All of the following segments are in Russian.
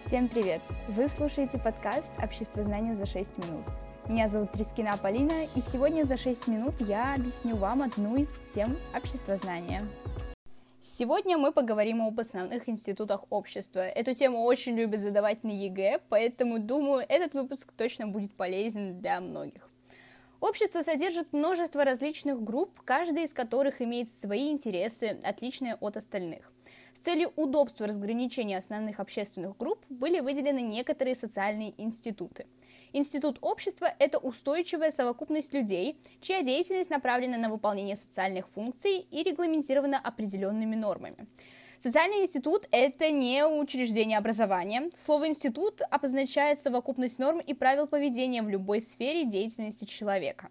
Всем привет! Вы слушаете подкаст «Обществознание за 6 минут». Меня зовут Трискина Полина, и сегодня за 6 минут я объясню вам одну из тем обществознания. Сегодня мы поговорим об основных институтах общества. Эту тему очень любят задавать на ЕГЭ, поэтому, думаю, этот выпуск точно будет полезен для многих. Общество содержит множество различных групп, каждая из которых имеет свои интересы, отличные от остальных. С целью удобства разграничения основных общественных групп были выделены некоторые социальные институты. Институт общества – это устойчивая совокупность людей, чья деятельность направлена на выполнение социальных функций и регламентирована определенными нормами. Социальный институт – это не учреждение образования. Слово «институт» обозначает совокупность норм и правил поведения в любой сфере деятельности человека.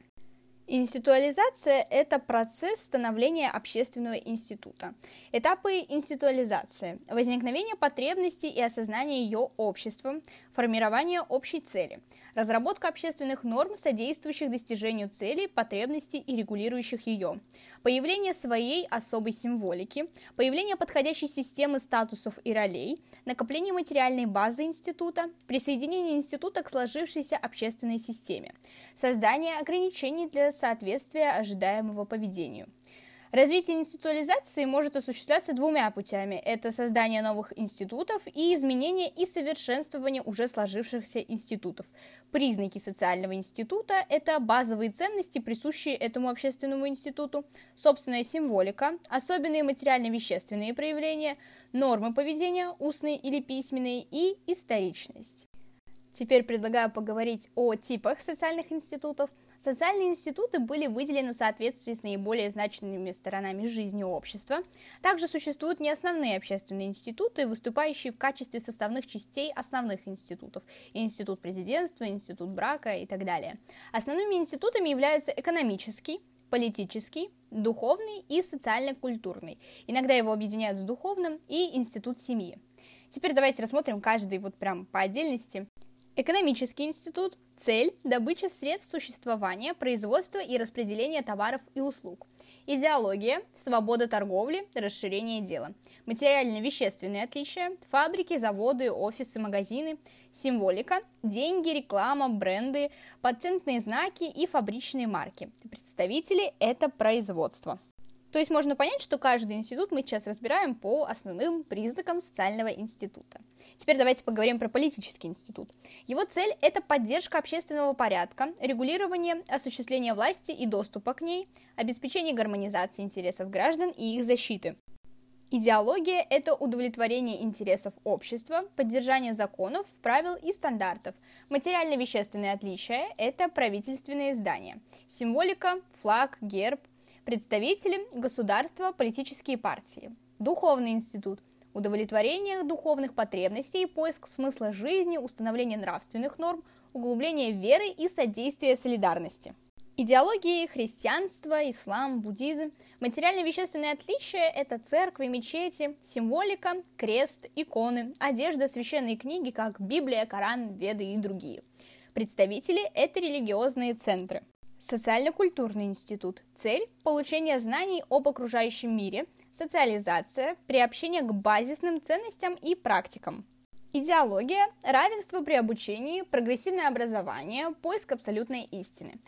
Институализация – это процесс становления общественного института. Этапы институализации – возникновение потребностей и осознание ее обществом, формирование общей цели, разработка общественных норм, содействующих достижению целей, потребностей и регулирующих ее, появление своей особой символики, появление подходящей системы статусов и ролей, накопление материальной базы института, присоединение института к сложившейся общественной системе, создание ограничений для соответствия ожидаемого поведению. Развитие институализации может осуществляться двумя путями. Это создание новых институтов и изменение и совершенствование уже сложившихся институтов. Признаки социального института – это базовые ценности, присущие этому общественному институту, собственная символика, особенные материально-вещественные проявления, нормы поведения, устные или письменные, и историчность. Теперь предлагаю поговорить о типах социальных институтов – Социальные институты были выделены в соответствии с наиболее значительными сторонами жизни общества. Также существуют неосновные общественные институты, выступающие в качестве составных частей основных институтов. Институт президентства, институт брака и так далее. Основными институтами являются экономический, политический, духовный и социально-культурный. Иногда его объединяют с духовным и институт семьи. Теперь давайте рассмотрим каждый вот прям по отдельности. Экономический институт – цель – добыча средств существования, производства и распределения товаров и услуг. Идеология – свобода торговли, расширение дела. Материально-вещественные отличия – фабрики, заводы, офисы, магазины. Символика – деньги, реклама, бренды, патентные знаки и фабричные марки. Представители – это производство. То есть можно понять, что каждый институт мы сейчас разбираем по основным признакам социального института. Теперь давайте поговорим про политический институт. Его цель – это поддержка общественного порядка, регулирование осуществления власти и доступа к ней, обеспечение гармонизации интересов граждан и их защиты. Идеология – это удовлетворение интересов общества, поддержание законов, правил и стандартов. Материально-вещественные отличия – это правительственные здания. Символика – флаг, герб – Представители государства, политические партии. Духовный институт. Удовлетворение духовных потребностей, поиск смысла жизни, установление нравственных норм, углубление веры и содействие солидарности. Идеологии христианство, ислам, буддизм. Материально-вещественные отличия – это церкви, мечети, символика, крест, иконы, одежда, священные книги, как Библия, Коран, Веды и другие. Представители – это религиозные центры. Социально-культурный институт. Цель – получение знаний об окружающем мире, социализация, приобщение к базисным ценностям и практикам. Идеология – равенство при обучении, прогрессивное образование, поиск абсолютной истины.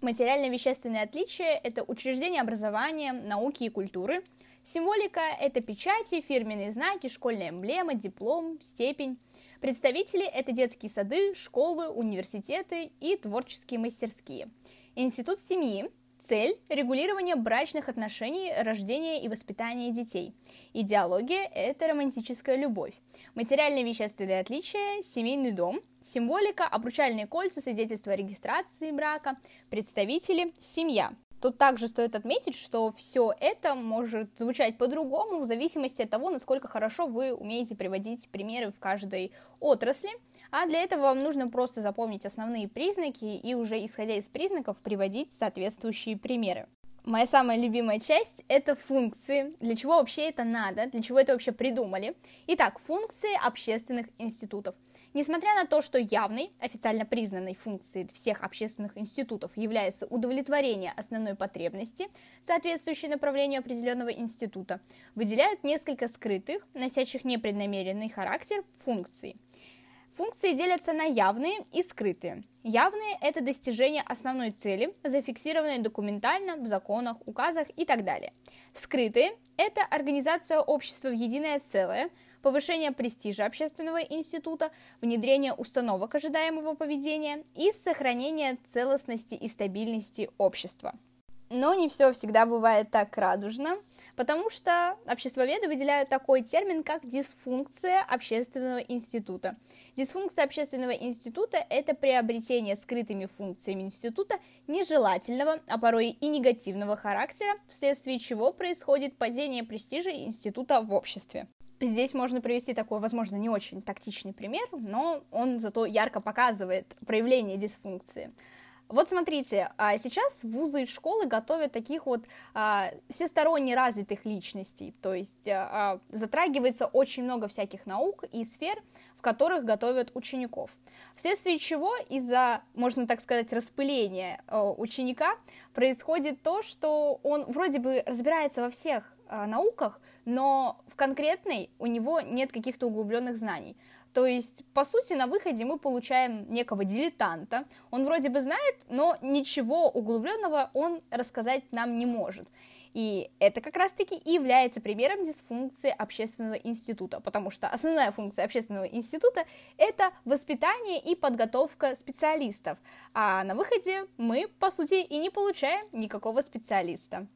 Материально-вещественные отличия – это учреждение образования, науки и культуры. Символика – это печати, фирменные знаки, школьная эмблема, диплом, степень. Представители – это детские сады, школы, университеты и творческие мастерские – Институт семьи. Цель – регулирование брачных отношений, рождения и воспитания детей. Идеология – это романтическая любовь. Материальные вещественные отличия – семейный дом. Символика – обручальные кольца, свидетельство о регистрации брака. Представители – семья. Тут также стоит отметить, что все это может звучать по-другому в зависимости от того, насколько хорошо вы умеете приводить примеры в каждой отрасли. А для этого вам нужно просто запомнить основные признаки и уже исходя из признаков приводить соответствующие примеры. Моя самая любимая часть – это функции. Для чего вообще это надо? Для чего это вообще придумали? Итак, функции общественных институтов. Несмотря на то, что явной, официально признанной функцией всех общественных институтов является удовлетворение основной потребности, соответствующей направлению определенного института, выделяют несколько скрытых, носящих непреднамеренный характер, функций. Функции делятся на явные и скрытые. Явные – это достижение основной цели, зафиксированной документально в законах, указах и так далее. Скрытые – это организация общества в единое целое, повышение престижа общественного института, внедрение установок ожидаемого поведения и сохранение целостности и стабильности общества. Но не все всегда бывает так радужно, потому что обществоведы выделяют такой термин, как дисфункция общественного института. Дисфункция общественного института – это приобретение скрытыми функциями института нежелательного, а порой и негативного характера, вследствие чего происходит падение престижа института в обществе. Здесь можно привести такой, возможно, не очень тактичный пример, но он зато ярко показывает проявление дисфункции. Вот смотрите, а сейчас вузы и школы готовят таких вот а, всесторонне развитых личностей, то есть а, затрагивается очень много всяких наук и сфер, в которых готовят учеников. Вследствие чего из-за, можно так сказать, распыления ученика происходит то, что он вроде бы разбирается во всех науках, но в конкретной у него нет каких-то углубленных знаний. То есть, по сути, на выходе мы получаем некого дилетанта. Он вроде бы знает, но ничего углубленного он рассказать нам не может. И это как раз-таки и является примером дисфункции общественного института, потому что основная функция общественного института – это воспитание и подготовка специалистов, а на выходе мы, по сути, и не получаем никакого специалиста.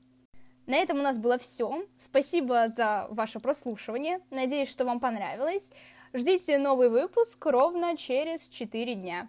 На этом у нас было все. Спасибо за ваше прослушивание. Надеюсь, что вам понравилось. Ждите новый выпуск ровно через 4 дня.